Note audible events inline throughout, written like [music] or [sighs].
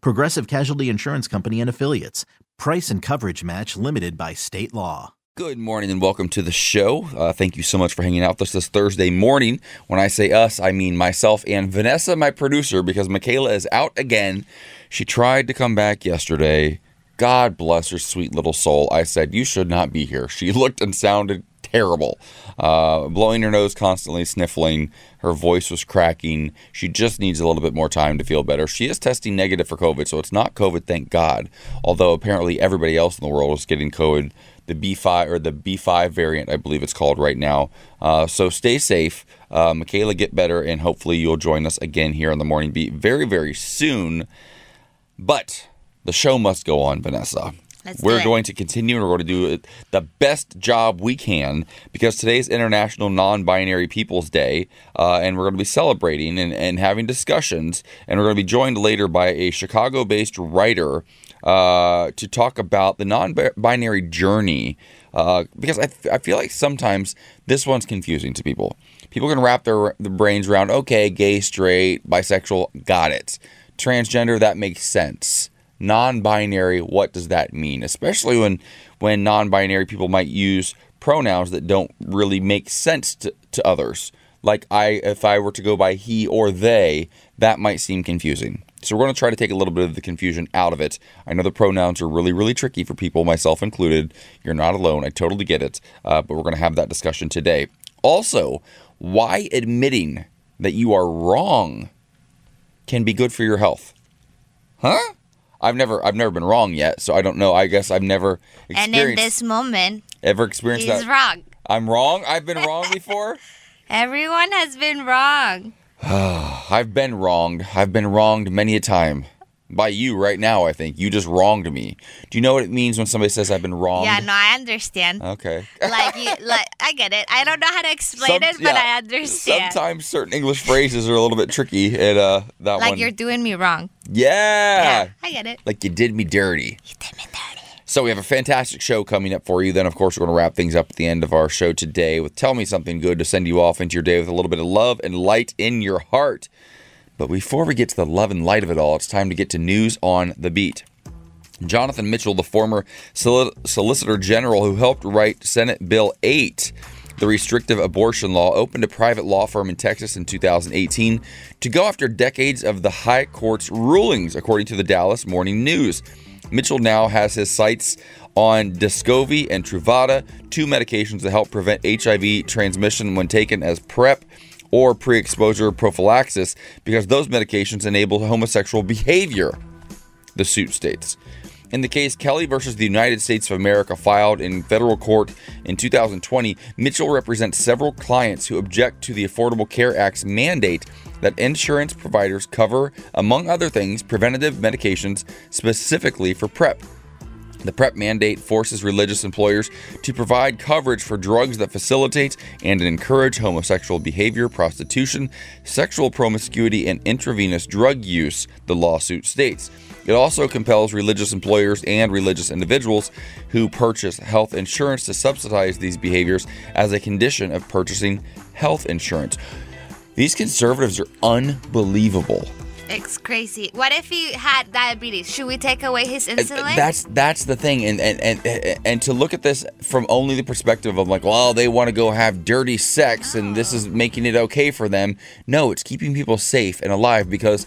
Progressive Casualty Insurance Company and Affiliates. Price and coverage match limited by state law. Good morning and welcome to the show. Uh, thank you so much for hanging out with us this Thursday morning. When I say us, I mean myself and Vanessa, my producer, because Mikalah is out again. She tried to come back yesterday. God bless her sweet little soul. I said, You should not be here. She [laughs] looked and sounded terrible, uh, blowing her nose constantly, sniffling. Her voice was cracking. She just needs a little bit more time to feel better. She is testing negative for COVID, so it's not COVID, thank God. Although apparently everybody else in the world is getting COVID the B5 or the B5 variant, I believe it's called right now. Uh, so stay safe. Uh, Mikalah, get better, and hopefully you'll join us again here on the Morning Beat very, very soon. But the show must go on, Vanessa. Let's we're going to continue and we're going to do the best job we can because today's International Non Binary Peoples Day, uh, and we're going to be celebrating and, and having discussions. And we're going to be joined later by a Chicago based writer uh, to talk about the non binary journey. Uh, because I, f- I feel like sometimes this one's confusing to people. People can wrap their, their brains around, okay, gay, straight, bisexual, got it. Transgender, that makes sense non-binary what does that mean? Especially when when non-binary people might use pronouns that don't really make sense to, to others. Like i if i were to go by he or they that might seem confusing. So we're going to try to take a little bit of the confusion out of it. I know the pronouns are really really tricky for people myself included. You're not alone. I totally get it. Uh, but we're going to have that discussion today. Also why admitting that you are wrong can be good for your health? Huh I've never I've never been wrong yet, so I don't know. I guess I've never experienced And in this moment, ever experienced he's that. wrong. I'm wrong. I've been wrong before. [laughs] Everyone has been wrong. [sighs] I've been wronged. I've been wronged many a time by you right now. I think you just wronged me. Do you know what it means when somebody says I've been wronged? Yeah, no, I understand. Okay. like you, like I get it. I don't know how to explain Some- it, but yeah. I understand. Sometimes certain English phrases are a little bit tricky, and uh, that one like one. you're doing me wrong. yeah. Yeah, I get it. Like you did me dirty. You did me dirty. So we have a fantastic show coming up for you. Then, of course, we're going to wrap things up at the end of our show today with "Tell Me Something Good" to send you off into your day with a little bit of love and light in your heart. But before we get to the love and light of it all, it's time to get to news on the beat. Jonathan Mitchell, the former Solicitor General who helped write Senate Bill 8, the restrictive abortion law, opened a private law firm in Texas in 2018 to go after decades of the high court's rulings, according to the Dallas Morning News. Mitchell now has his sights on Descovy and Truvada, two medications that help prevent HIV transmission when taken as PrEP or pre exposure prophylaxis, because those medications enable homosexual behavior the suit states. In the case Kelly versus the United States of America filed in federal court in 2020, Mitchell represents several clients who object to the Affordable Care Act's mandate that insurance providers cover, among other things, preventative medications specifically for PrEP. The PrEP mandate forces religious employers to provide coverage for drugs that facilitate and encourage homosexual behavior, prostitution, sexual promiscuity, and intravenous drug use, the lawsuit states. It also compels religious employers and religious individuals who purchase health insurance to subsidize these behaviors as a condition of purchasing health insurance. These conservatives are unbelievable. It's crazy. What if he had diabetes? Should we take away his uh, insulin? That's that's the thing, and and, and and to look at this from only the perspective of like, well, they want to go have dirty sex, and this is oh. making it okay for them. No, it's keeping people safe and alive because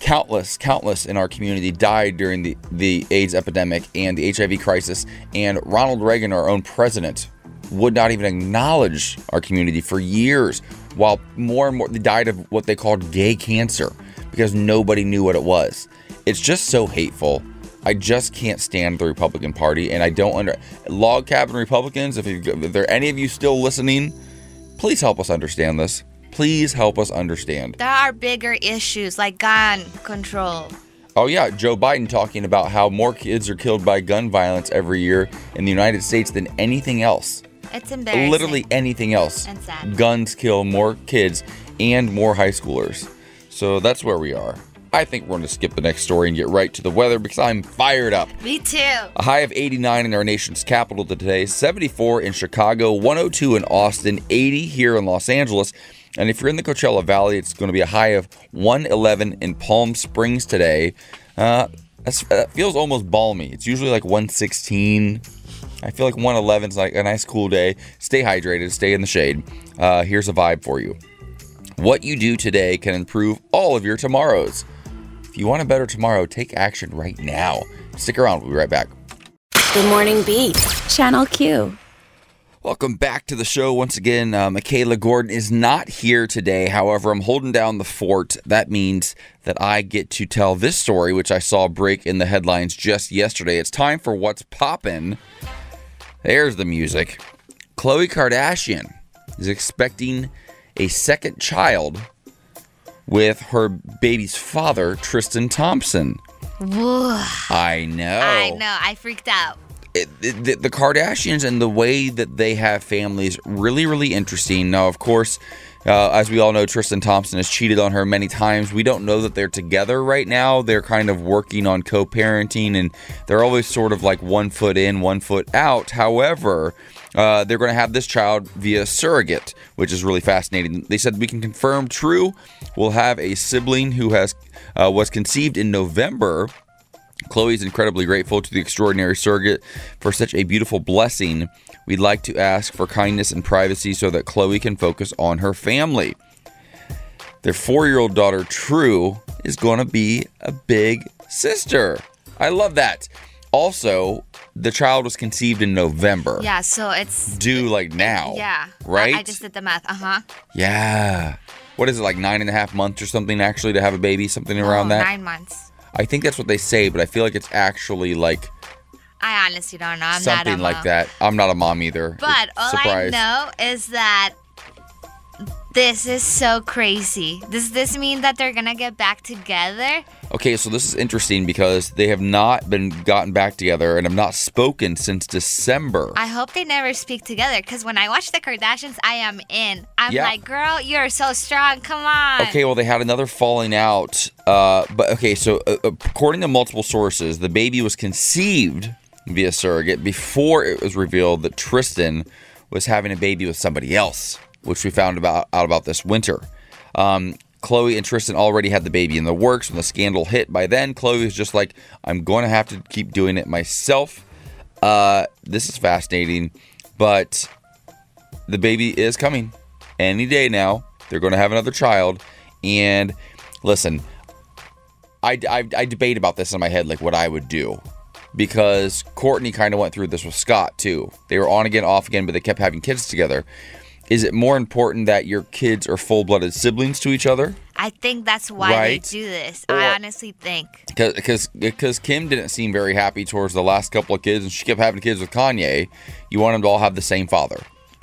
countless, countless in our community died during the, the AIDS epidemic and the HIV crisis. And Ronald Reagan, our own president, would not even acknowledge our community for years, while more and more they died of what they called gay cancer because nobody knew what it was. It's just so hateful. I just can't stand the Republican Party, and I don't under log cabin Republicans. If, if there are any of you still listening, please help us understand this. Please help us understand. There are bigger issues like gun control. Oh yeah, Joe Biden talking about how more kids are killed by gun violence every year in the United States than anything else. It's embarrassing. Literally anything else. Guns kill more kids and more high schoolers. So that's where we are. I think we're going to skip the next story and get right to the weather because I'm fired up. Me too. A high of 89 in our nation's capital today, 74 in Chicago, 102 in Austin, 80 here in Los Angeles. And if you're in the Coachella Valley, it's going to be a high of 111 in Palm Springs today. Uh, that feels almost balmy. It's usually like 116. I feel like 111 is like a nice cool day. Stay hydrated, stay in the shade. Uh, here's a vibe for you. What you do today can improve all of your tomorrows. If you want a better tomorrow, take action right now. Stick around, we'll be right back. Good Morning Beat, Channel Q. Welcome back to the show once again. Uh, Mikalah Gordon is not here today. However, I'm holding down the fort. That means that I get to tell this story, which I saw break in the headlines just yesterday. It's time for What's Poppin'. There's the music. Khloe Kardashian is expecting a second child with her baby's father, Tristan Thompson. Whoa. I know. I know. I freaked out. it, it- the, the Kardashians and the way that they have families really, really interesting. Now, of course, uh, as we all know, Tristan Thompson has cheated on her many times. We don't know that they're together right now. They're kind of working on co parenting and they're always sort of like one foot in, one foot out. However, uh, they're going to have this child via surrogate, which is really fascinating. They said we can confirm true. We'll have a sibling who has uh, was conceived in November Khloe is incredibly grateful to the extraordinary surrogate for such a beautiful blessing. We'd like to ask for kindness and privacy so that Khloe can focus on her family. Their four year old daughter, True, is going to be a big sister. I love that. Also, the child was conceived in November. Yeah, so it's. Due like now. Yeah. Right? I, just did the math. Uh huh. yeah. What is it, like nine and a half months or something actually to have a baby? Something around that? Oh, Nine months. I think that's what they say, but I feel like it's actually like I honestly don't know. I'm something not a like that. I'm not a mom either. But all Surprise. I know is that this is so crazy. Does this mean that they're gonna get back together? Okay, so this is interesting because they have not been gotten back together and have not spoken since December. I hope they never speak together because when I watch the Kardashians, I am in. I'm Yeah. like, girl, you're so strong. Come on. Okay, well, they had another falling out. Uh, but okay, so uh, according to multiple sources, the baby was conceived via surrogate before it was revealed that Tristan was having a baby with somebody else, which we found about out about this winter. Um, Khloe and Tristan already had the baby in the works when the scandal hit. By then, Khloe was just like, "I'm going to have to keep doing it myself." Uh, this is fascinating, but the baby is coming any day now. They're going to have another child. And listen, I, I, I debate about this in my head, like what I would do. Because Kourtney kind of went through this with Scott too. They were on again, off again, but they kept having kids together. Is it more important that your kids are full blooded siblings to each other? I think that's why Right. they do this. Or- I honestly think. Because because Kim didn't seem very happy towards the last couple of kids, and she kept having kids with Kanye. You want them to all have the same father,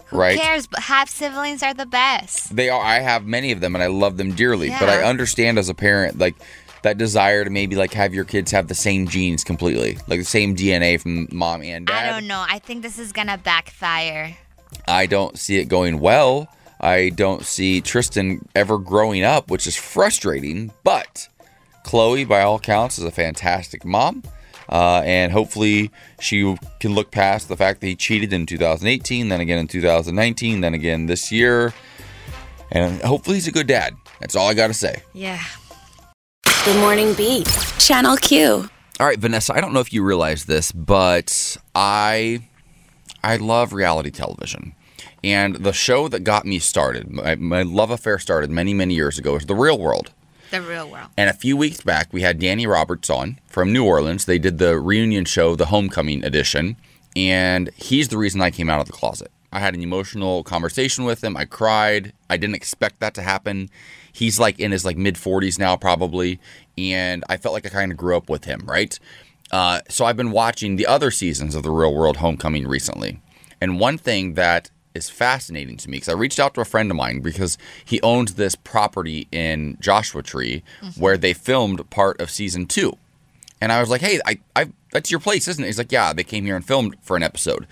Who right? cares? But half siblings are the best. They are. I have many of them, and I love them dearly. But I understand as a parent, like that desire to maybe like have your kids have the same genes completely, like the same DNA from mom and dad. I don't know. I think this is gonna backfire. I don't see it going well. I don't see Tristan ever growing up, which is frustrating. But Khloe, by all counts, is a fantastic mom. Uh, and hopefully she can look past the fact that he cheated in 2018, then again in 2019, then again this year. And hopefully he's a good dad. That's all I got to say. Yeah. Good Morning Beat, Channel Q. All right, Vanessa, I don't know if you realize this, but I I love reality television. And the show that got me started, my, my love affair started many, many years ago, is The Real World. The real world. And a few weeks back, we had Danny Roberts on from New Orleans. They did the reunion show, the homecoming edition, and he's the reason I came out of the closet. I had an emotional conversation with him. I cried. I didn't expect that to happen. He's like in his like mid 40s now, probably, and I felt like I kind of grew up with him, right? Uh, so I've been watching the other seasons of the Real World Homecoming recently, and one thing that is fascinating to me because I reached out to a friend of mine because he owns this property in Joshua Tree where they filmed part of season two. And I was like, hey, I, I, that's your place, isn't it? He's like, yeah, they came here and filmed for an episode.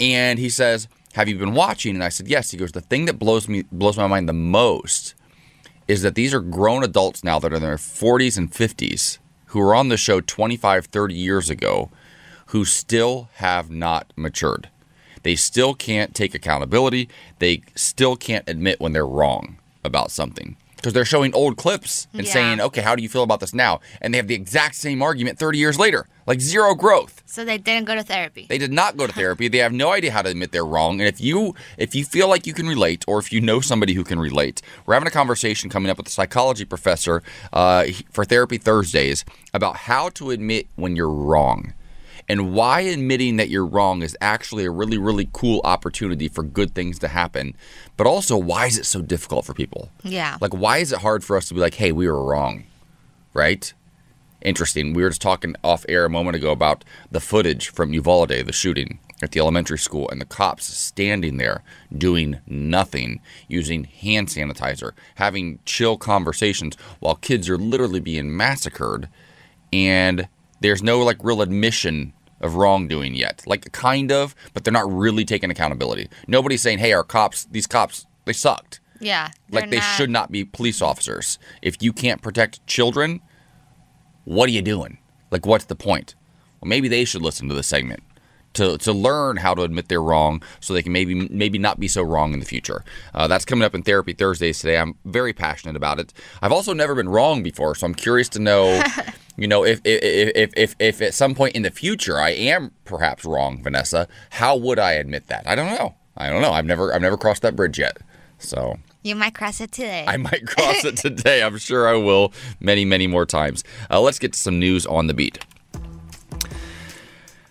And he says, have you been watching? And I said, yes. He goes, the thing that blows me blows my mind the most is that these are grown adults now that are in their 40s and 50s who were on the show 25, 30 years ago who still have not matured. They still can't take accountability. They still can't admit when they're wrong about something. Because they're showing old clips and Yeah. saying, okay, how do you feel about this now? And they have the exact same argument 30 years later, like zero growth. So they didn't go to therapy. They did not go to therapy. They have no idea how to admit they're wrong. And if you if you feel like you can relate, or if you know somebody who can relate, we're having a conversation coming up with a psychology professor uh, for Therapy Thursdays about how to admit when you're wrong. And why admitting that you're wrong is actually a really, really cool opportunity for good things to happen. But also, why is it so difficult for people? yeah. Like, why is it hard for us to be like, hey, we were wrong? Right? Interesting. We were just talking off air a moment ago about the footage from Uvalde, the shooting at the elementary school, and the cops standing there doing nothing, using hand sanitizer, having chill conversations while kids are literally being massacred. And there's no like real admission of wrongdoing yet. Like, kind of, but they're not really taking accountability. Nobody's saying, hey, our cops, these cops, they sucked yeah. like they're not- should not be police officers. If you can't protect children, what are you doing? Like, what's the point? Well, maybe they should listen to this segment to, to learn how to admit they're wrong, so they can maybe maybe not be so wrong in the future. Uh, that's coming up in Therapy Thursdays today. I'm very passionate about it. I've also never been wrong before, so I'm curious to know, [laughs] you know, if if, if if if at some point in the future I am perhaps wrong, Vanessa, how would I admit that? I don't know. I don't know. I've never I've never crossed that bridge yet. So You might cross it today. I might [laughs] cross it today. I'm sure I will many, many more times. Uh, let's get to some news on the beat.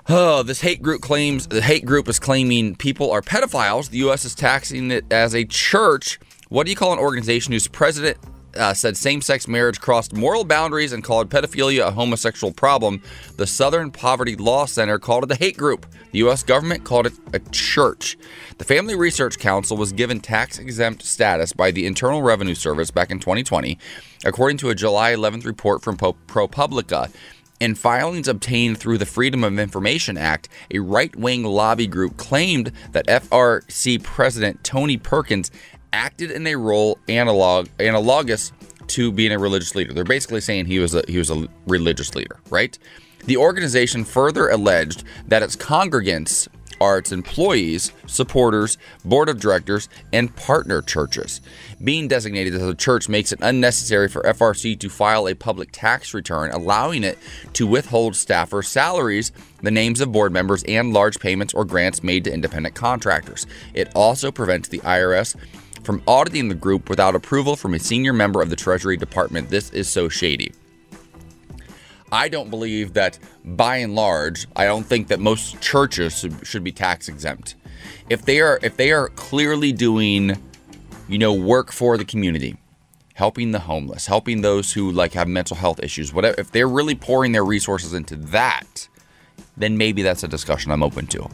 Oh, this hate group claims the hate group is claiming people are pedophiles. The U.S. is taxing it as a church. What do you call an organization whose president uh, said same-sex marriage crossed moral boundaries and called pedophilia a homosexual problem? The Southern Poverty Law Center called it a hate group. The U.S. government called it a church. The Family Research Council was given tax-exempt status by the Internal Revenue Service back in 2020, according to a July 11th report from ProPublica. In filings obtained through the Freedom of Information Act, a right wing lobby group claimed that FRC President Tony Perkins acted in a role analog analogous to being a religious leader. They're basically saying he was a he was a religious leader, right? The organization further alleged that its congregants are its employees, supporters, board of directors, and partner churches. Being designated as a church makes it unnecessary for FRC to file a public tax return, allowing it to withhold staffer salaries, the names of board members, and large payments or grants made to independent contractors. It also prevents the IRS from auditing the group without approval from a senior member of the Treasury Department. This is so shady. I don't believe that, by and large, I don't think that most churches should, be tax exempt. If they are, if they are clearly doing, you know, work for the community, helping the homeless, helping those who like have mental health issues, whatever, if they're really pouring their resources into that, then maybe that's a discussion I'm open to.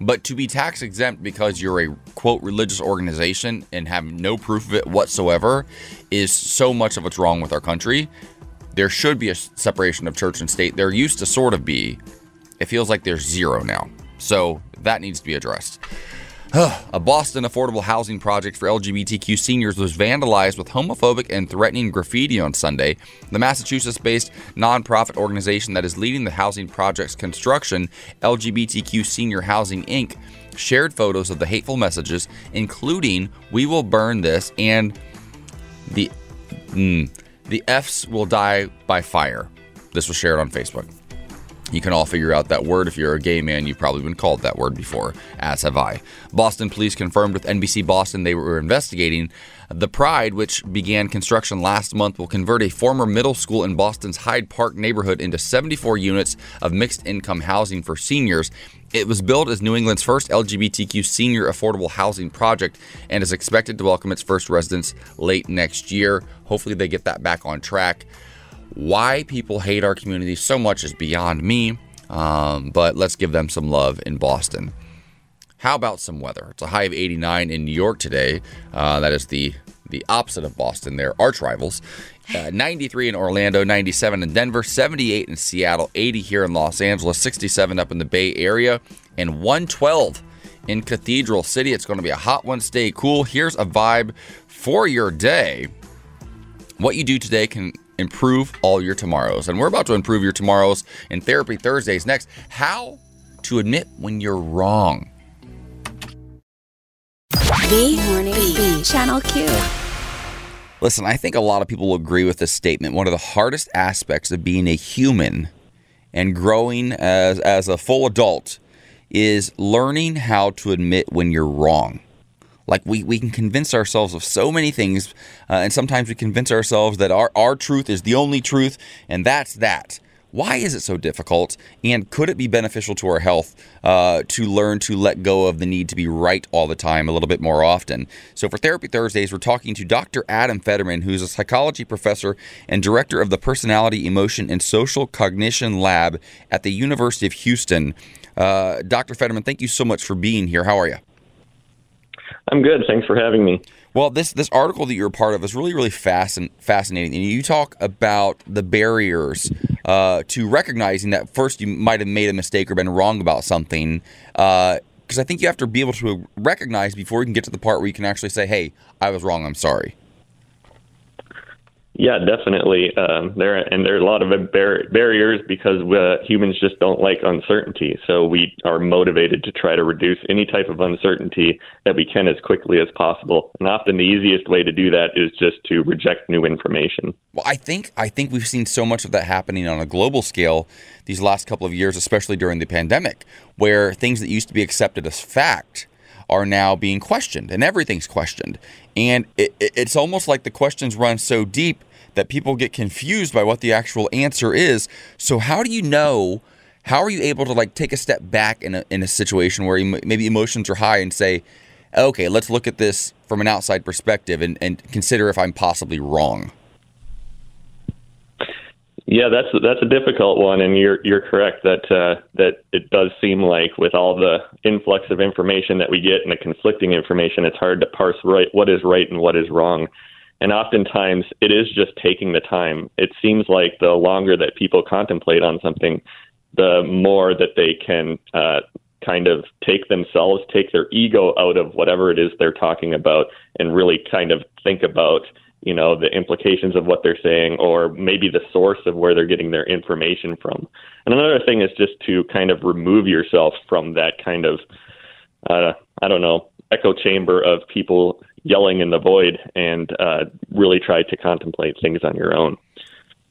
But to be tax exempt because you're a quote religious organization and have no proof of it whatsoever is so much of what's wrong with our country. There should be a separation of church and state. There used to sort of be. It feels like there's zero now. So that needs to be addressed. [sighs] A Boston affordable housing project for LGBTQ seniors was vandalized with homophobic and threatening graffiti on Sunday. The Massachusetts based nonprofit organization that is leading the housing project's construction, LGBTQ Senior Housing Inc., shared photos of the hateful messages, including We will burn this and the, mm, the F's will die by fire. This was shared on Facebook. You can all figure out that word. If you're a gay man, you've probably been called that word before, as have I. Boston police confirmed with NBC Boston they were investigating the Pride, which began construction last month, will convert a former middle school in Boston's Hyde Park neighborhood into 74 units of mixed income housing for seniors. It was built as New England's first LGBTQ senior affordable housing project and is expected to welcome its first residents late next year. Hopefully, they get that back on track. Why people hate our community so much is beyond me, um, but let's give them some love in Boston. How about some weather? It's a high of 89 in New York today. Uh, that is the the opposite of Boston. They're arch rivals. Uh, 93 in Orlando, 97 in Denver, 78 in Seattle, 80 here in Los Angeles, 67 up in the Bay Area, and 112 in Cathedral City. It's going to be a hot one. Stay cool. Here's a vibe for your day. What you do today can improve all your tomorrows. And we're about to improve your tomorrows in Therapy Thursdays next. How to admit when you're wrong. Morning Beat. Channel Q. Listen, I think a lot of people will agree with this statement. One of the hardest aspects of being a human and growing as, as a full adult is learning how to admit when you're wrong. Like we, we can convince ourselves of so many things, uh, and sometimes we convince ourselves that our, our truth is the only truth, and that's that. Why is it so difficult? And could it be beneficial to our health uh, to learn to let go of the need to be right all the time a little bit more often? So, for Therapy Thursdays, we're talking to Dr. Adam Fetterman, who's a psychology professor and director of the Personality, Emotion, and Social Cognition Lab at the University of Houston. Uh, Dr. Fetterman, thank you so much for being here. How are you? I'm good. Thanks for having me. Well, this this article that you're a part of is really really fascin- fascinating, and you talk about the barriers uh, to recognizing that first you might have made a mistake or been wrong about something. Because uh, I think you have to be able to recognize before you can get to the part where you can actually say, "Hey, I was wrong. I'm sorry." Yeah, definitely. Um, there and there are a lot of bar- barriers because uh, humans just don't like uncertainty. So we are motivated to try to reduce any type of uncertainty that we can as quickly as possible. And often the easiest way to do that is just to reject new information. Well, I think I think we've seen so much of that happening on a global scale these last couple of years, especially during the pandemic, where things that used to be accepted as fact are now being questioned and everything's questioned. And it, it's almost like the questions run so deep that people get confused by what the actual answer is. So, how do you know? How are you able to like take a step back in a, in a situation where maybe emotions are high and say, okay, let's look at this from an outside perspective and, and consider if I'm possibly wrong? Yeah, that's that's a difficult one, and you're you're correct that uh, that it does seem like with all the influx of information that we get and the conflicting information, it's hard to parse right what is right and what is wrong. And oftentimes, it is just taking the time. It seems like the longer that people contemplate on something, the more that they can uh, kind of take themselves, take their ego out of whatever it is they're talking about, and really kind of think about you know the implications of what they're saying or maybe the source of where they're getting their information from. And another thing is just to kind of remove yourself from that kind of uh, i don't know echo chamber of people yelling in the void and uh, really try to contemplate things on your own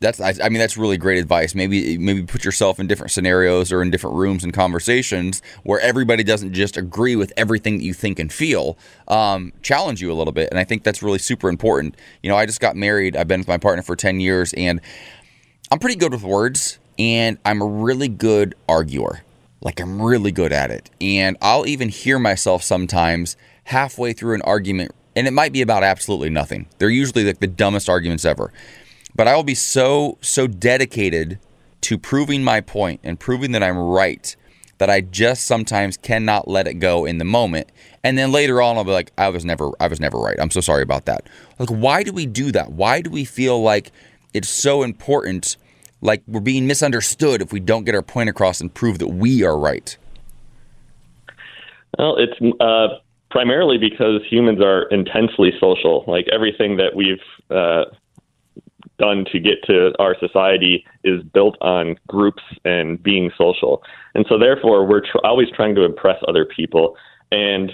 that's I, I, mean that's really great advice. Maybe maybe put yourself in different scenarios or in different rooms and conversations where everybody doesn't just agree with everything that you think and feel. Um, challenge you a little bit, and I think that's really super important. You know, I just got married. I've been with my partner for ten years, and I'm pretty good with words, and I'm a really good arguer. Like I'm really good at it, and I'll even hear myself sometimes halfway through an argument, and it might be about absolutely nothing. They're usually like the dumbest arguments ever but I will be so, so dedicated to proving my point and proving that I'm right that I just sometimes cannot let it go in the moment. And then later on I'll be like, I was never I was never right. I'm so sorry about that. Like why do we do that? Why do we feel like it's so important like we're being misunderstood if we don't get our point across and prove that we are right? Well, it's uh, primarily because humans are intensely social. Like everything that we've uh, done to get to our society is built on groups and being social. And so, therefore, we're tr- always trying to impress other people. And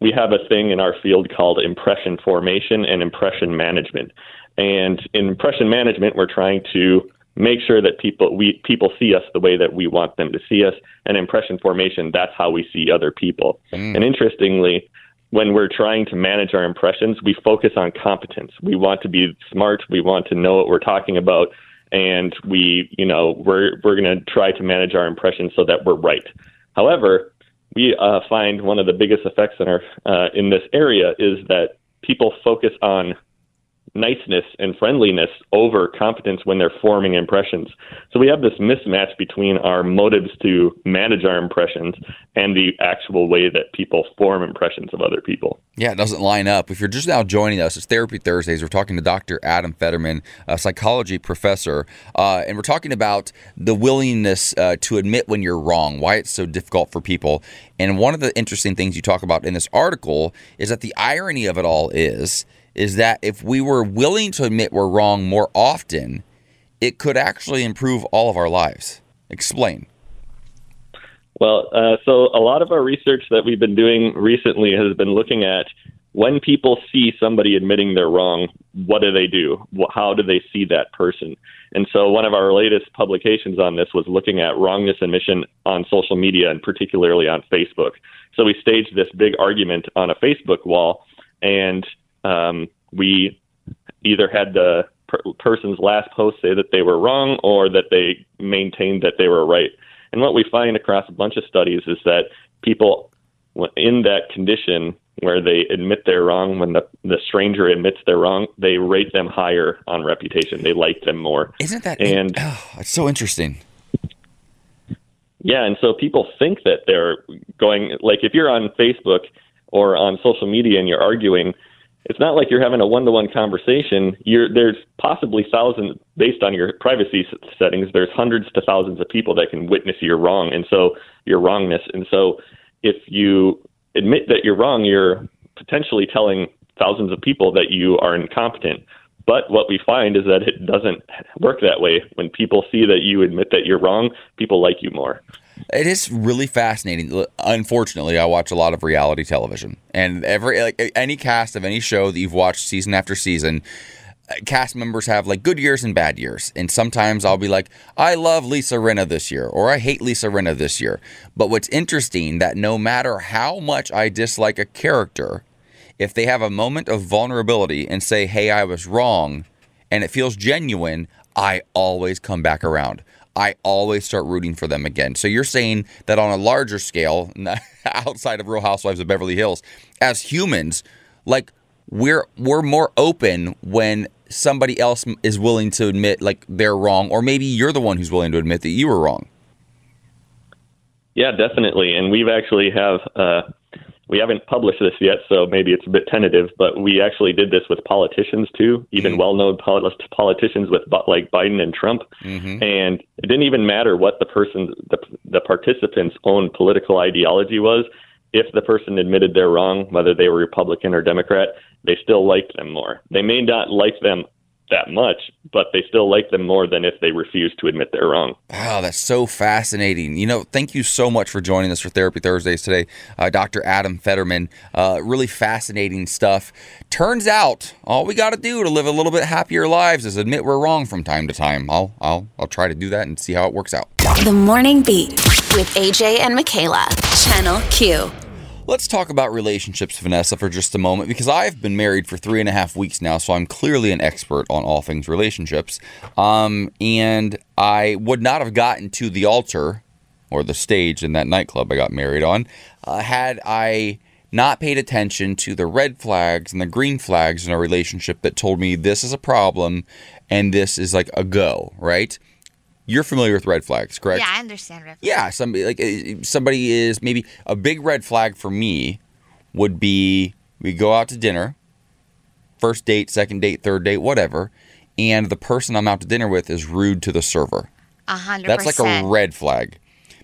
we have a thing in our field called impression formation and impression management. And in impression management, we're trying to make sure that people we people see us the way that we want them to see us. And impression formation, that's how we see other people. Mm. And interestingly, when we're trying to manage our impressions, we focus on competence. We want to be smart. We want to know what we're talking about, and we, you know, we're we're going to try to manage our impressions so that we're right. However, we uh, find one of the biggest effects in our uh, in this area is that people focus on niceness and friendliness over competence when they're forming impressions. So we have this mismatch between our motives to manage our impressions and the actual way that people form impressions of other people. Yeah, it doesn't line up. If you're just now joining us, it's Therapy Thursdays. We're talking to Dr. Adam Fetterman, a psychology professor, uh, and we're talking about the willingness uh, to admit when you're wrong, why it's so difficult for people. And one of the interesting things you talk about in this article is that the irony of it all is is that if we were willing to admit we're wrong more often, it could actually improve all of our lives. Explain. Well, uh, so a lot of our research that we've been doing recently has been looking at when people see somebody admitting they're wrong, what do they do? How do they see that person? And so one of our latest publications on this was looking at wrongness admission on social media and particularly on Facebook. So we staged this big argument on a Facebook wall, and um, we either had the per- person's last post say that they were wrong or that they maintained that they were right. And what we find across a bunch of studies is that people in that condition where they admit they're wrong, when the, the stranger admits they're wrong, they rate them higher on reputation. They like them more. Isn't that And- oh, it's so interesting? Yeah, and so people think that they're going like if you're on Facebook or on social media and you're arguing, it's not like you're having a one-to-one conversation. You're there's possibly thousands based on your privacy settings. There's hundreds to thousands of people that can witness your wrong, and so your wrongness. And so if you admit that you're wrong, you're potentially telling thousands of people that you are incompetent. But what we find is that it doesn't work that way. When people see that you admit that you're wrong, people like you more. It is really fascinating. Unfortunately, I watch a lot of reality television, and every like any cast of any show that you've watched season after season, uh, cast members have like good years and bad years. And sometimes I'll be like, I love Lisa Rinna this year, or I hate Lisa Rinna this year. But what's interesting that no matter how much I dislike a character, if they have a moment of vulnerability and say, "Hey, I was wrong," and it feels genuine, I always come back around. I always start rooting for them again. So you're saying that on a larger scale, [laughs] outside of Real Housewives of Beverly Hills, as humans, like we're we're more open when somebody else is willing to admit like they're wrong, or maybe you're the one who's willing to admit that you were wrong. Yeah, definitely. And we've actually have uh, we haven't published this yet, so maybe it's a bit tentative. But we actually did this with politicians too, even hmm. well-known pol- politicians with like Biden and Trump. Mm-hmm. And it didn't even matter what the person, the the participants' own political ideology was. If the person admitted they're wrong, whether they were Republican or Democrat, they still liked them more. They may not like them that much, but they still like them more than if they refuse to admit they're wrong. Wow, that's so fascinating. You know, thank you so much for joining us for Therapy Thursdays today, uh, Dr. Adam Fetterman. Uh, really fascinating stuff. Turns out, all we got to do to live a little bit happier lives is admit we're wrong from time to time. I'll, I'll, I'll try to do that and see how it works out. The Morning Beat with AJ and Mikalah. Channel Q. Let's talk about relationships, Vanessa, for just a moment, because I've been married for three and a half weeks now, so I'm clearly an expert on all things relationships. Um, and I would not have gotten to the altar or the stage in that nightclub I got married on uh, had I not paid attention to the red flags and the green flags in a relationship that told me this is a problem and this is like a go, right? You're familiar with red flags, correct? Yeah, I understand. Rip. yeah somebody like uh, somebody is maybe a big red flag for me would be we go out to dinner first date second date third date whatever and the person i'm out to dinner with is rude to the server A hundred that's like a red flag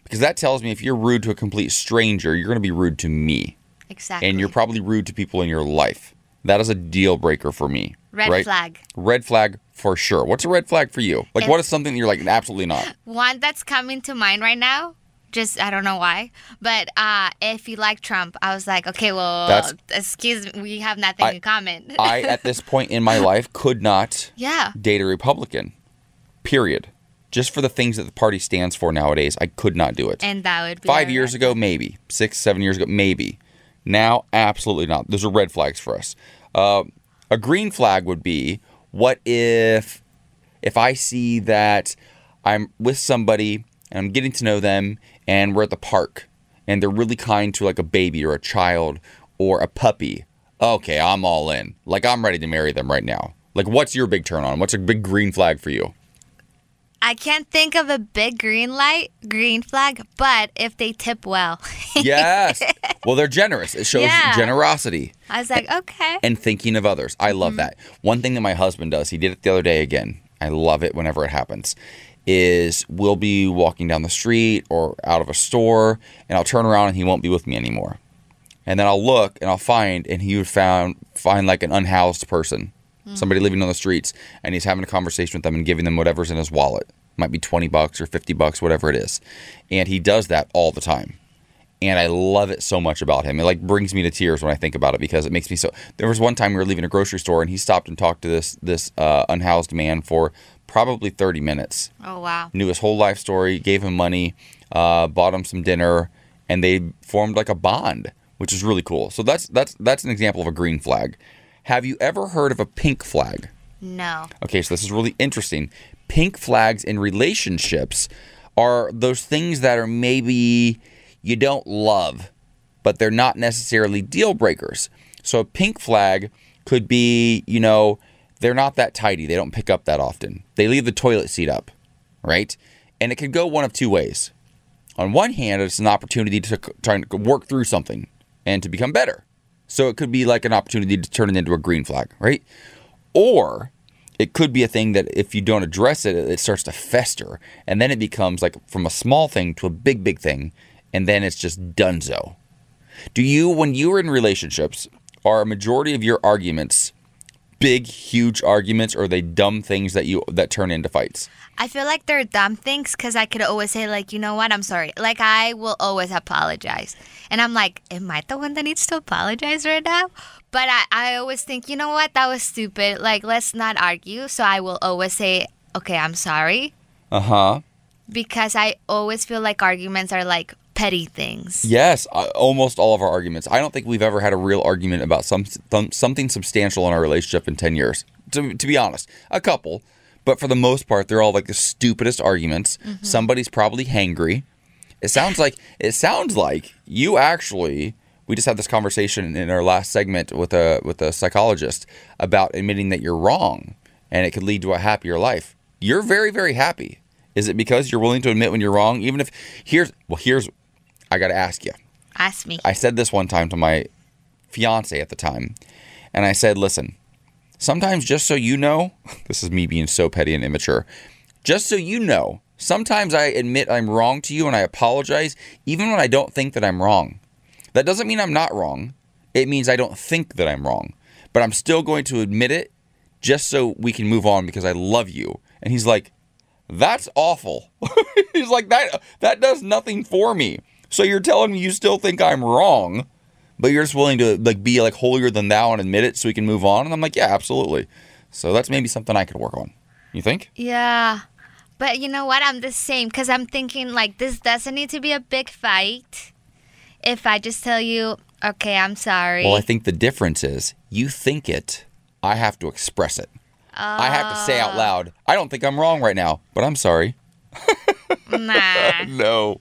because that tells me if you're rude to a complete stranger you're going to be rude to me Exactly. and you're probably rude to people in your life that is a deal breaker for me Red right? flag. red flag for sure what's a red flag for you like If- what is something that you're like absolutely not One that's coming to mind right now. Just I don't know why, but uh, if you like Trump, I was like, okay, well, That's- excuse me, we have nothing I- in common. [laughs] i at this point in my life could not yeah, date a Republican. Period. just for the things that the party stands for nowadays, I could not do it. And that would be Five years ago, maybe. Six, seven years ago, maybe. Now, absolutely not. Those are red flags for us. Uh, a green flag would be what if if I see that I'm with somebody and I'm getting to know them and we're at the park and they're really kind to like a baby or a child or a puppy. Okay, I'm all in. Like I'm ready to marry them right now. Like what's your big turn on? What's a big green flag for you? I can't think of a big green light, green flag, but if they tip well. Yes. [laughs] well, they're generous. It shows Yeah. generosity. I was like, okay. and thinking of others. I love mm-hmm. that. One thing that my husband does, he did it the other day again. I love it whenever it happens. Is we'll be walking down the street or out of a store, and I'll turn around and he won't be with me anymore. And then I'll look and I'll find, and he would found find like an unhoused person, somebody living on the streets, and he's having a conversation with them and giving them whatever's in his wallet. Might be twenty bucks or fifty bucks, whatever it is, and he does that all the time and I love it so much about him. It like brings me to tears when I think about it because it makes me so. There was one time we were leaving a grocery store and he stopped and talked to this this uh, unhoused man for probably thirty minutes. Oh, wow. Knew his whole life story, gave him money, uh, bought him some dinner, and they formed like a bond, which is really cool. So that's that's that's an example of a green flag. Have you ever heard of a pink flag? No. Okay, so this is really interesting. Pink flags in relationships are those things that are maybe you don't love, but they're not necessarily deal breakers. So a pink flag could be, you know, they're not that tidy. They don't pick up that often. They leave the toilet seat up, right? And it could go one of two ways. On one hand, it's an opportunity to try and work through something and to become better. So it could be like an opportunity to turn it into a green flag, right? Or it could be a thing that if you don't address it, it starts to fester. And then it becomes like from a small thing to a big, big thing. And then it's just dunzo. Do you, when you are in relationships, are a majority of your arguments big, huge arguments, or are they dumb things that you that turn into fights? I feel like they're dumb things because I could always say, like, you know what, I'm sorry. Like, I will always apologize. And I'm like, am I the one that needs to apologize right now? But I, I always think, you know what, that was stupid. Like, let's not argue. So I will always say, okay, I'm sorry. Uh huh. Because I always feel like arguments are like petty things. Yes, uh, almost all of our arguments. I don't think we've ever had a real argument about some, some something substantial in our relationship in 10 years. To, to be honest, a couple, but for the most part, they're all like the stupidest arguments. Somebody's probably hangry. It sounds like [laughs] it sounds like you actually. We just had this conversation in our last segment with a with a psychologist about admitting that you're wrong, and it could lead to a happier life. You're very very happy. Is it because you're willing to admit when you're wrong, even if here's well here's I got to ask you. Ask me. I said this one time to my fiance at the time, and I said, "Listen, sometimes just so you know, [laughs] this is me being so petty and immature. Just so you know, sometimes I admit I'm wrong to you and I apologize, even when I don't think that I'm wrong. That doesn't mean I'm not wrong. It means I don't think that I'm wrong, but I'm still going to admit it just so we can move on because I love you." And he's like, "That's awful." [laughs] he's like, "That that does nothing for me." So you're telling me you still think I'm wrong, but you're just willing to like be like holier than thou and admit it so we can move on? And I'm like, yeah, absolutely. So that's maybe something I could work on. You think? Yeah. But you know what? I'm the same because I'm thinking like this doesn't need to be a big fight. If I just tell you, okay, I'm sorry. Well, I think the difference is you think it, I have to express it. I have to say out ah. loud, I don't think I'm wrong right now, but I'm sorry. [laughs] nah, No.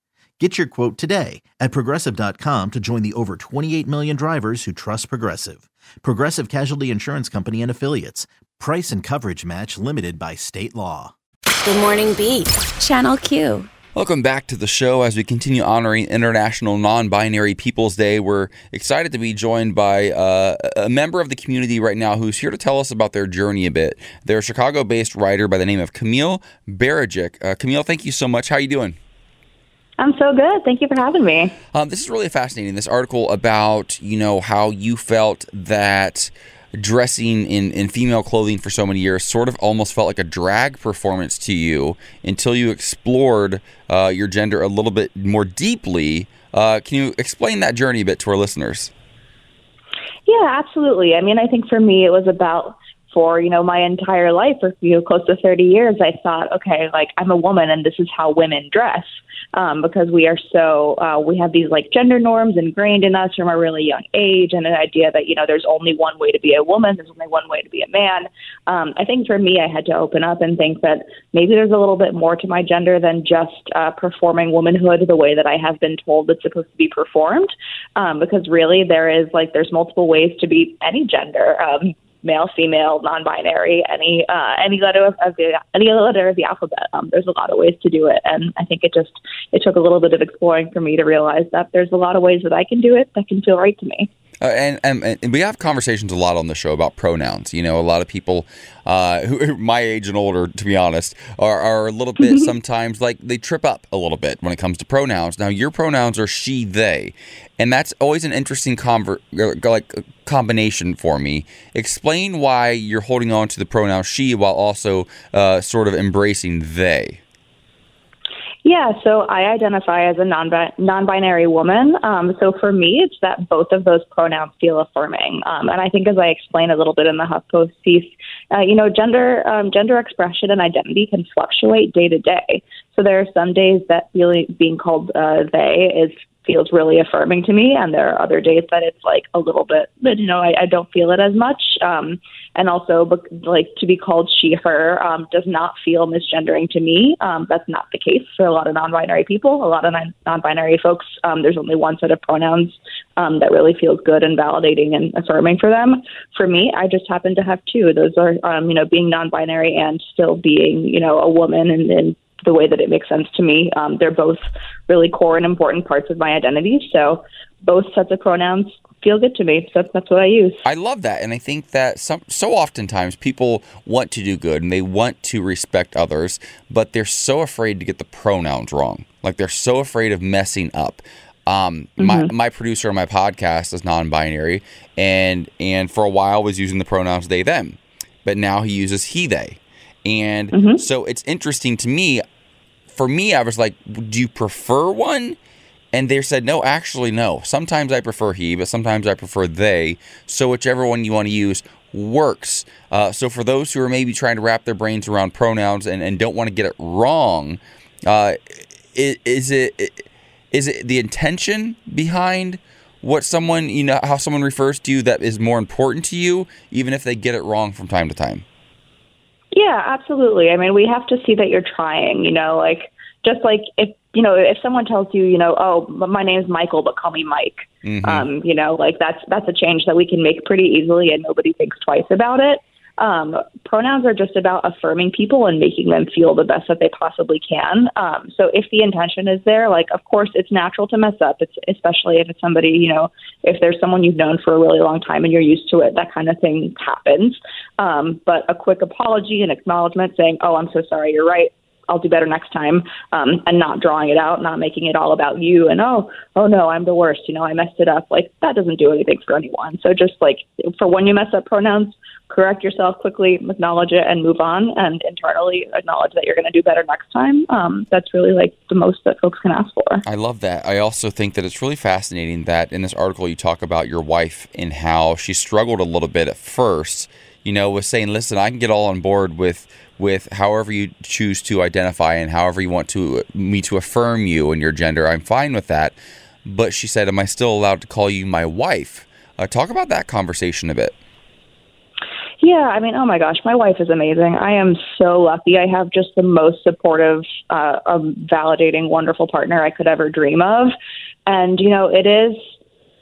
Get your quote today at progressive.com to join the over 28 million drivers who trust Progressive. Progressive Casualty Insurance Company and Affiliates. Price and coverage match limited by state law. Good Morning Beat, Channel Q. Welcome back to the show as we continue honoring International Non Binary Peoples Day. We're excited to be joined by uh, a member of the community right now who's here to tell us about their journey a bit. They're a Chicago based writer by the name of Camille Beredjick. Uh, Camille, thank you so much. How are you doing? I'm so good. Thank you for having me. Um, this is really fascinating. This article about you know how you felt that dressing in, in female clothing for so many years sort of almost felt like a drag performance to you until you explored uh, your gender a little bit more deeply. Uh, can you explain that journey a bit to our listeners? Yeah, absolutely. I mean, I think for me, it was about for you know my entire life, for you know close to thirty years. I thought, okay, like I'm a woman, and this is how women dress um, because we are so uh, we have these like gender norms ingrained in us from a really young age, and an idea that you know there's only one way to be a woman, there's only one way to be a man. Um, I think for me, I had to open up and think that maybe there's a little bit more to my gender than just uh, performing womanhood the way that I have been told it's supposed to be performed, um, because really there is like there's multiple ways to be any gender. Um, male, female, non-binary, any uh, any letter of, the any letter of the alphabet. Um, there's a lot of ways to do it, and I think it just it took a little bit of exploring for me to realize that there's a lot of ways that I can do it that can feel right to me. Uh, and, and, and we have conversations a lot on the show about pronouns. You know, a lot of people uh, [laughs] who my age and older, to be honest, are, are a little bit sometimes like they trip up a little bit when it comes to pronouns. Now, your pronouns are she, they, and that's always an interesting conver- uh, like uh, combination for me. Explain why you're holding on to the pronoun she while also uh, sort of embracing they. Yeah, so I identify as a non non-binary woman. Um, so for me, it's that both of those pronouns feel affirming. Um, and I think, as I explain a little bit in the HuffPost piece, uh, you know, gender um, gender expression and identity can fluctuate day to day. So there are some days that feeling being called uh, they is feels really affirming to me, and there are other days that it's like a little bit, you know, I, I don't feel it as much. Um, and also, like to be called she, her um, does not feel misgendering to me. Um, that's not the case for a lot of non-binary people. A lot of non-binary folks, um, there's only one set of pronouns um, that really feels good and validating and affirming for them. For me, I just happen to have two. Those are, um, you know, being non-binary and still being, you know, a woman and, and the way that it makes sense to me. Um, they're both really core and important parts of my identity. So both sets of pronouns feel good to me. So that's what I use. I love that, and I think that some so oftentimes people want to do good and they want to respect others, but they're so afraid to get the pronouns wrong. Like they're so afraid of messing up. Um, mm-hmm. my my producer on my podcast is non-binary, and and for a while was using the pronouns they them, but now he uses he they. And mm-hmm. so it's interesting to me. For me, I was like, do you prefer one? And they said, no, actually, no. Sometimes I prefer he, but sometimes I prefer they. So whichever one you want to use works. Uh, so for those who are maybe trying to wrap their brains around pronouns and, and don't want to get it wrong, uh, is, is it is it the intention behind what someone you know how someone refers to you that is more important to you, even if they get it wrong from time to time? Yeah, absolutely. I mean, we have to see that you're trying, you know, like just like if you know if someone tells you, you know, oh, my name's Michael, but call me Mike. Mm-hmm. Um, you know, like that's that's a change that we can make pretty easily, and nobody thinks twice about it. um, pronouns are just about affirming people and making them feel the best that they possibly can. Um, so if the intention is there, like of course it's natural to mess up. It's especially if it's somebody you know, if there's someone you've known for a really long time and you're used to it, that kind of thing happens. Um, but a quick apology and acknowledgement, saying, "Oh, I'm so sorry. You're right. I'll do better next time, um, and not drawing it out, not making it all about you and oh, oh no, I'm the worst. You know, I messed it up. Like that doesn't do anything for anyone. So just like for when you mess up pronouns, correct yourself quickly, acknowledge it, and move on, and internally acknowledge that you're going to do better next time. Um, that's really like the most that folks can ask for. I love that. I also think that it's really fascinating that in this article you talk about your wife and how she struggled a little bit at first. You know, with saying, "Listen, I can get all on board with with however you choose to identify and however you want to me to affirm you and your gender. I'm fine with that. But she said, "Am I still allowed to call you my wife?" Uh, talk about that conversation a bit. Yeah, I mean, oh my gosh, my wife is amazing. I am so lucky. I have just the most supportive, uh, um, validating, wonderful partner I could ever dream of. And you know, it is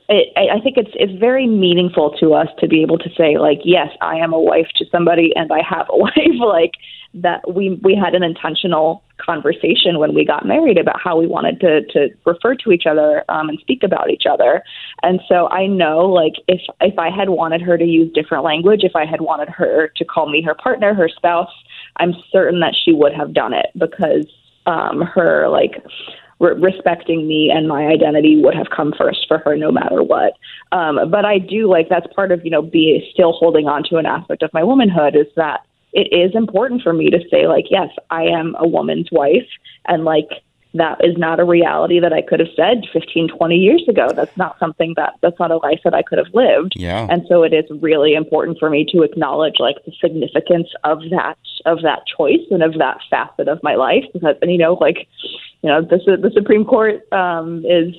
it, I think it's it's very meaningful to us to be able to say like, yes, I am a wife to somebody, and I have a [laughs] wife. like that, we we had an intentional conversation when we got married about how we wanted to to refer to each other um, and speak about each other. And so I know, like, if if I had wanted her to use different language, if I had wanted her to call me her partner, her spouse, I'm certain that she would have done it because um, her like re- respecting me and my identity would have come first for her no matter what. Um, but I do like that's part of you know be still holding on to an aspect of my womanhood is that it is important for me to say like yes I am a woman's wife and like that is not a reality that I could have said 15, 20 years ago. That's not something that that's not a life that I could have lived. Yeah. And so it is really important for me to acknowledge like the significance of that of that choice and of that facet of my life because and you know like you know the the Supreme Court um, is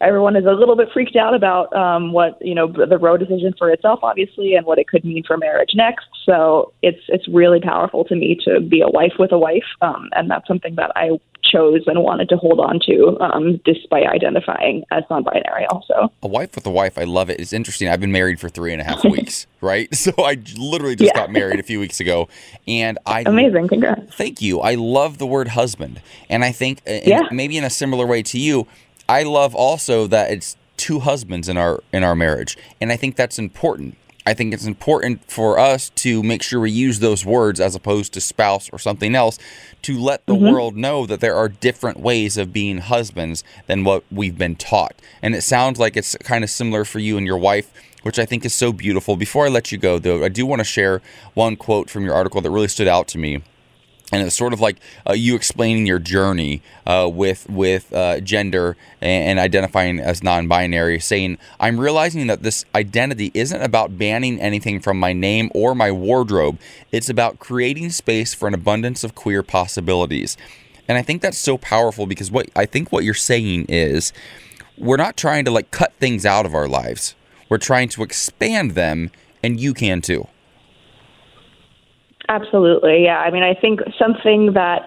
everyone is a little bit freaked out about um, what you know the Roe decision for itself, obviously, and what it could mean for marriage next. So it's it's really powerful to me to be a wife with a wife, um, and that's something that I chose and wanted to hold on to, um, despite identifying as non-binary. Also, a wife with a wife, I love it. It's interesting. I've been married for three and a half [laughs] weeks, right? [laughs] So I literally just Yeah. got married a few weeks ago, and I [laughs] amazing, congrats. Thank you. I love the word husband. And I think uh, Yeah. maybe in a similar way to you, I love also that it's two husbands in our in our marriage. And I think that's important. I think it's important for us to make sure we use those words as opposed to spouse or something else to let the Mhm. world know that there are different ways of being husbands than what we've been taught. And it sounds like it's kind of similar for you and your wife, which I think is so beautiful. Before I let you go, though, I do want to share one quote from your article that really stood out to me and it's sort of like uh, you explaining your journey uh, with with uh, gender and, and identifying as non-binary, saying, "I'm realizing that this identity isn't about banning anything from my name or my wardrobe. It's about creating space for an abundance of queer possibilities." And I think that's so powerful because what I think what you're saying is, we're not trying to like cut things out of our lives. We're trying to expand them, and you can too. Absolutely. Yeah. I mean, I think something that,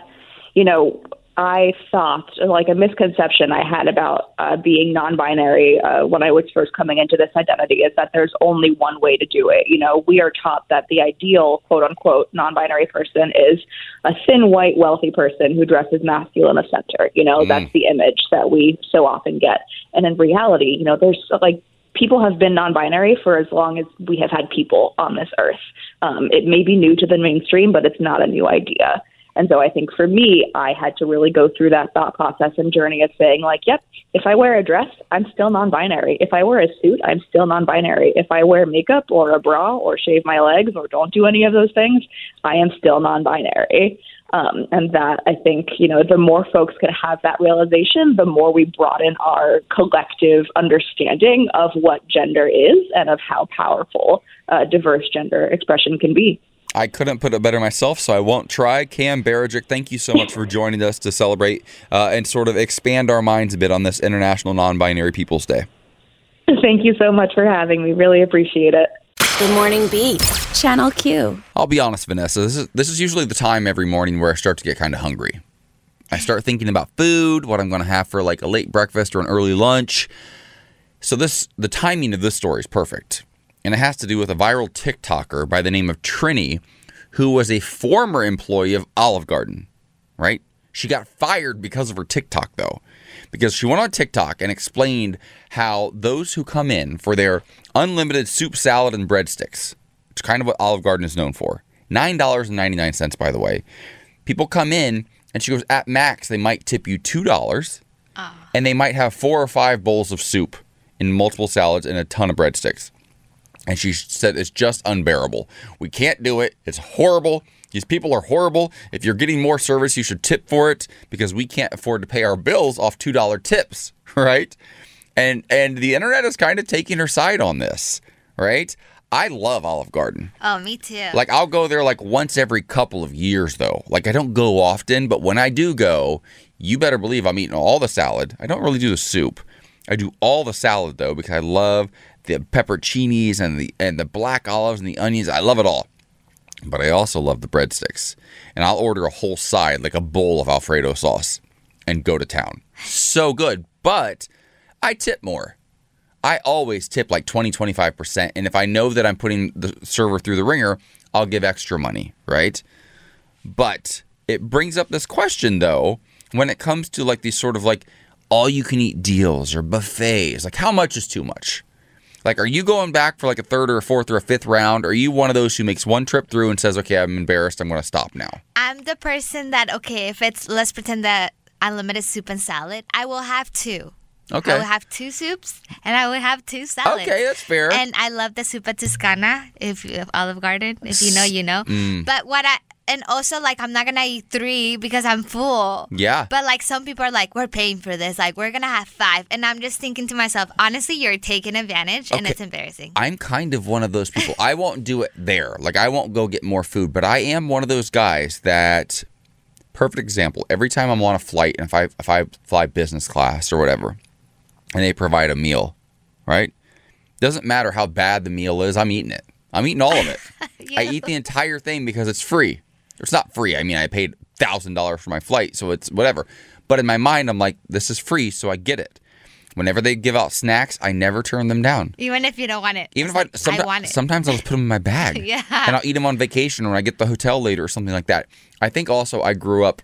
you know, I thought, like a misconception I had about uh, being non binary uh, when I was first coming into this identity is that there's only one way to do it. You know, we are taught that the ideal, quote unquote, non binary person is a thin, white, wealthy person who dresses masculine of center. You know, Mm. that's the image that we so often get. And in reality, you know, there's like people have been non-binary for as long as we have had people on this earth. Um, it may be new to the mainstream, but it's not a new idea. And so I think for me, I had to really go through that thought process and journey of saying, like, yep, if I wear a dress, I'm still non binary. If I wear a suit, I'm still non binary. If I wear makeup or a bra or shave my legs or don't do any of those things, I am still non binary. Um, and that I think, you know, the more folks can have that realization, the more we broaden our collective understanding of what gender is and of how powerful uh, diverse gender expression can be. I couldn't put it better myself, so I won't try. Cam Beredjick, thank you so much for joining us to celebrate uh, and sort of expand our minds a bit on this International Non-Binary Peoples Day. Thank you so much for having me. Really appreciate it. Good morning, Beat. Channel Q. I'll be honest, Vanessa. This is this is usually the time every morning where I start to get kind of hungry. I start thinking about food, what I'm going to have for like a late breakfast or an early lunch. So this the timing of this story is perfect. and it has to do with a viral TikToker by the name of Trini, who was a former employee of Olive Garden, right? She got fired because of her TikTok, though, because she went on TikTok and explained how those who come in for their unlimited soup, salad, and breadsticks, which is kind of what Olive Garden is known for, $9.99, by the way, people come in and she goes, at max, they might tip you $2 ah. and they might have four or five bowls of soup and multiple salads and a ton of breadsticks. And she said it's just unbearable. We can't do it. It's horrible. These people are horrible. If you're getting more service, you should tip for it because we can't afford to pay our bills off two dollar tips, [laughs] right? And and the internet is kind of taking her side on this, right? I love Olive Garden. Oh, me too. Like I'll go there like once every couple of years though. Like I don't go often, but when I do go, you better believe I'm eating all the salad. I don't really do the soup. I do all the salad though because I love the pepperoncinis and the and the black olives and the onions. I love it all. But I also love the breadsticks. And I'll order a whole side, like a bowl of Alfredo sauce, and go to town. So good. But I tip more. I always tip like 20, 25%. And if I know that I'm putting the server through the ringer, I'll give extra money, right? But it brings up this question though, when it comes to like these sort of like all you can eat deals or buffets, like how much is too much? Like, are you going back for like a third or a fourth or a fifth round? Or are you one of those who makes one trip through and says, okay, I'm embarrassed, I'm going to stop now? I'm the person that okay, if it's let's pretend that unlimited soup and salad, I will have two. Okay. I will have two soups and I will have two salads. Okay, that's fair. And I love the Zuppa Toscana, if you Olive Garden. If you know, you know. Mm. But what I and also like I'm not gonna eat three because I'm full. Yeah. But like some people are like, we're paying for this, like we're gonna have five, and I'm just thinking to myself, honestly, you're taking advantage, and Okay. it's embarrassing. I'm kind of one of those people. I won't do it there. Like I won't go get more food, but I am one of those guys that perfect example. Every time I'm on a flight and if I if I fly business class or whatever, and they provide a meal, right? Doesn't matter how bad the meal is, I'm eating it. I'm eating all of it. [laughs] I eat the entire thing because it's free. It's not free. I mean, I paid thousand dollars for my flight, so it's whatever. But in my mind, I'm like, this is free, so I get it. Whenever they give out snacks, I never turn them down. Even if you don't want it. Even if I, someti- I want it. sometimes I'll just put them in my bag. [laughs] Yeah. And I'll eat them on vacation or when I get the hotel later or something like that. I think also I grew up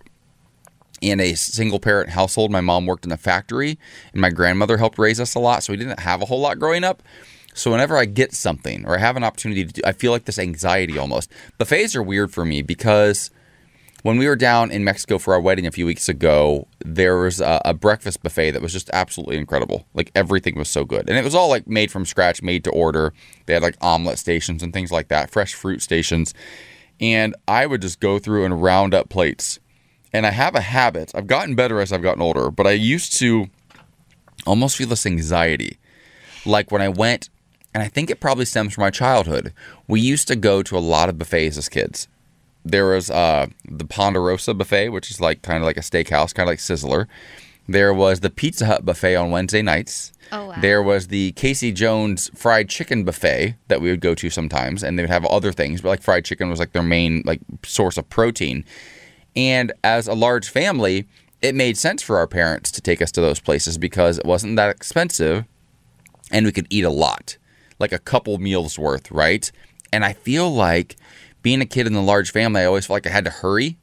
in a single parent household. My mom worked in a factory and my grandmother helped raise us a lot. So we didn't have a whole lot growing up. So whenever I get something or I have an opportunity to do, I feel like this anxiety almost. Buffets are weird for me because when we were down in Mexico for our wedding a few weeks ago, there was a, a breakfast buffet that was just absolutely incredible. Like everything was so good. And it was all like made from scratch, made to order. They had like omelet stations and things like that, fresh fruit stations. And I would just go through and round up plates. And I have a habit. I've gotten better as I've gotten older, but I used to almost feel this anxiety. Like when I went, and I think it probably stems from my childhood, we used to go to a lot of buffets as kids there was uh, the Ponderosa buffet, which is like kind of like a steakhouse, kind of like Sizzler. There was the Pizza Hut buffet on Wednesday nights. Oh, wow. There was the Casey Jones fried chicken buffet that we would go to sometimes, and they would have other things, but like fried chicken was like their main like source of protein. And as a large family, it made sense for our parents to take us to those places because it wasn't that expensive and we could eat a lot, like a couple meals worth, right? And I feel like being a kid in a large family, I always felt like I had to hurry.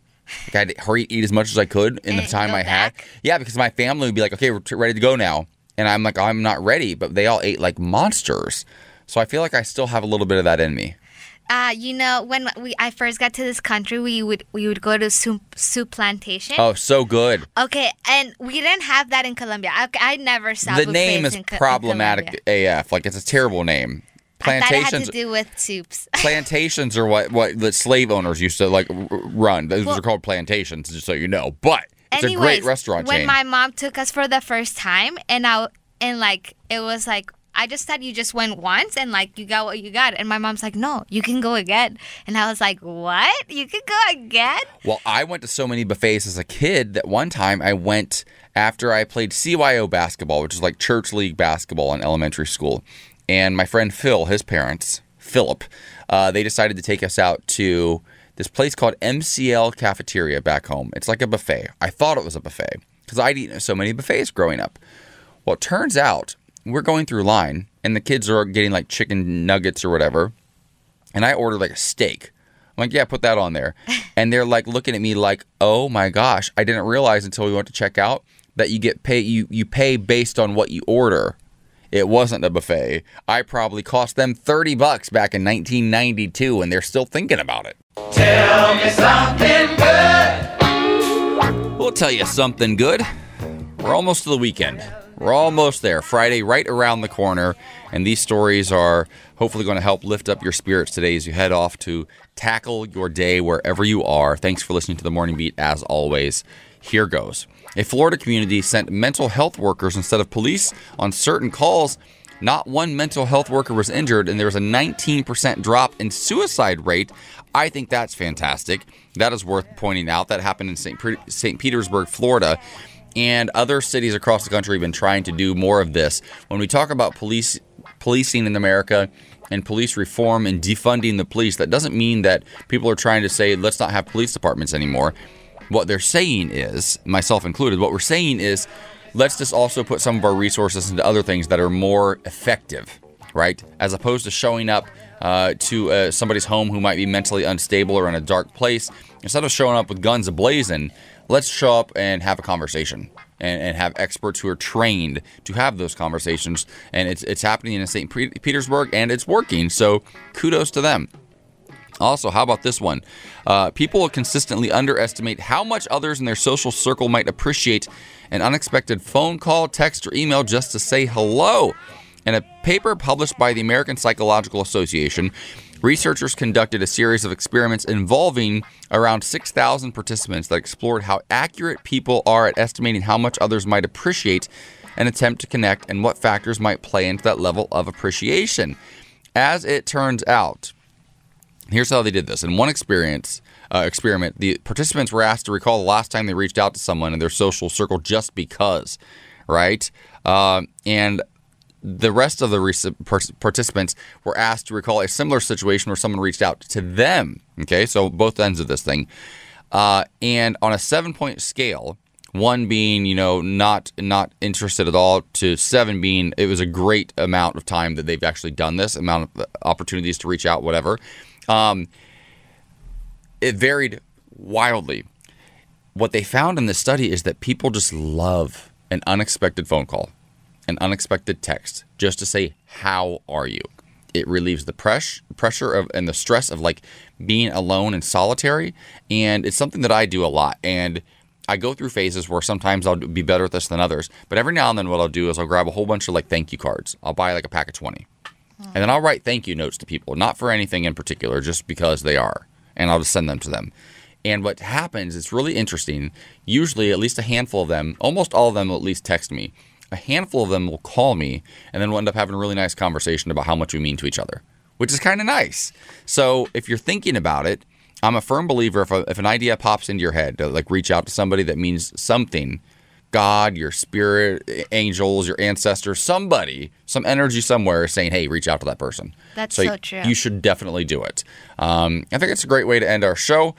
Like I had to hurry, eat as much as I could in the time I had. back. Yeah, because my family would be like, okay, we're t- ready to go now. And I'm like, I'm not ready. But they all ate like monsters. So I feel like I still have a little bit of that in me. Uh, you know, when we I first got to this country, we would we would go to soup soup plantation. Oh, so good. Okay, and we didn't have that in Colombia. I, I never saw the name is in problematic AF. Like it's a terrible name. I thought it had Plantations to do with soups. [laughs] plantations are what what the slave owners used to like r- run. Those Well- are called plantations, just so you know. But it's a great restaurant when chain. my mom took us for the first time, and I and like it was like I just thought you just went once and like you got what you got, and my mom's like, no, you can go again, and I was like, what? You can go again? well, I went to so many buffets as a kid that one time I went after I played CYO basketball, which is like church league basketball in elementary school, and my friend Phil, his parents, Philip, uh, they decided to take us out to this place called MCL Cafeteria back home. It's like a buffet. I thought it was a buffet because I'd eaten at so many buffets growing up. Well, it turns out we're going through line and the kids are getting like chicken nuggets or whatever, and I ordered like a steak. I'm like, yeah, put that on there. [laughs] And they're like looking at me like, oh my gosh, I didn't realize until we went to check out that you get pay you you pay based on what you order. It wasn't a buffet. I probably cost them 30 bucks back in 1992 and they're still thinking about it. Tell me something good. We'll tell you something good. We're almost to the weekend. We're almost there. Friday right around the corner. And these stories are hopefully going to help lift up your spirits today as you head off to tackle your day wherever you are. Thanks for listening to the Morning Beat as always. Here goes. A Florida community sent mental health workers instead of police on certain calls. Not one mental health worker was injured, and there was a 19% drop in suicide rate. I think that's fantastic. That is worth pointing out. That happened in St. Petersburg, Florida. And other cities across the country have been trying to do more of this. When we talk about police policing in America and police reform and defunding the police, that doesn't mean that people are trying to say let's not have police departments anymore. What they're saying is, myself included, what we're saying is let's just also put some of our resources into other things that are more effective, right? As opposed to showing up uh, to uh, somebody's home who might be mentally unstable or in a dark place, instead of showing up with guns ablazing, let's show up and have a conversation. And, and have experts who are trained to have those conversations, and it's it's happening in St. Petersburg, and it's working. So kudos to them. Also, how about this one? Uh, people consistently underestimate how much others in their social circle might appreciate an unexpected phone call, text, or email just to say hello. In a paper published by the American Psychological Association, researchers conducted a series of experiments involving around 6,000 participants that explored how accurate people are at estimating how much others might appreciate an attempt to connect and what factors might play into that level of appreciation. As it turns out, Here's how they did this. In one experience, uh, experiment, the participants were asked to recall the last time they reached out to someone in their social circle just because, right? Uh, and the rest of the participants were asked to recall a similar situation where someone reached out to them. Okay, so both ends of this thing. Uh, and on a seven point scale, one being you know not not interested at all to seven being it was a great amount of time that they've actually done this amount of opportunities to reach out whatever um, it varied wildly. What they found in this study is that people just love an unexpected phone call, an unexpected text, just to say, How are you? It relieves the press, pressure of, and the stress of like being alone and solitary. And it's something that I do a lot. And I go through phases where sometimes I'll be better at this than others. But every now and then, what I'll do is I'll grab a whole bunch of like thank you cards. I'll buy like a pack of 20. And then I'll write thank you notes to people, not for anything in particular, just because they are. And I'll just send them to them. And what happens, it's really interesting. Usually, at least a handful of them, almost all of them will at least text me. A handful of them will call me, and then we'll end up having a really nice conversation about how much we mean to each other, which is kind of nice. So if you're thinking about it, I'm a firm believer if, a, if an idea pops into your head to like reach out to somebody that means something, God, your spirit, angels, your ancestors, somebody, some energy somewhere is saying, hey, reach out to that person. That's so, so true. You should definitely do it. Um, I think it's a great way to end our show.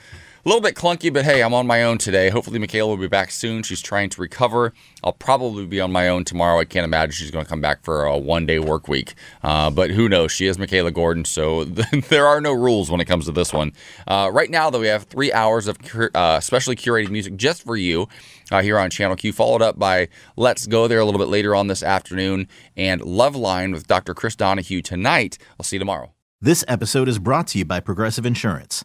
A little bit clunky, but hey, I'm on my own today. Hopefully, Mikalah will be back soon. She's trying to recover. I'll probably be on my own tomorrow. I can't imagine she's going to come back for a one day work week. Uh, but who knows? She is Mikalah Gordon, so [laughs] there are no rules when it comes to this one. Uh, right now, though, we have three hours of uh, specially curated music just for you uh, here on Channel Q, followed up by Let's Go There a little bit later on this afternoon and Love Line with Dr. Chris Donaghue tonight. I'll see you tomorrow. This episode is brought to you by Progressive Insurance.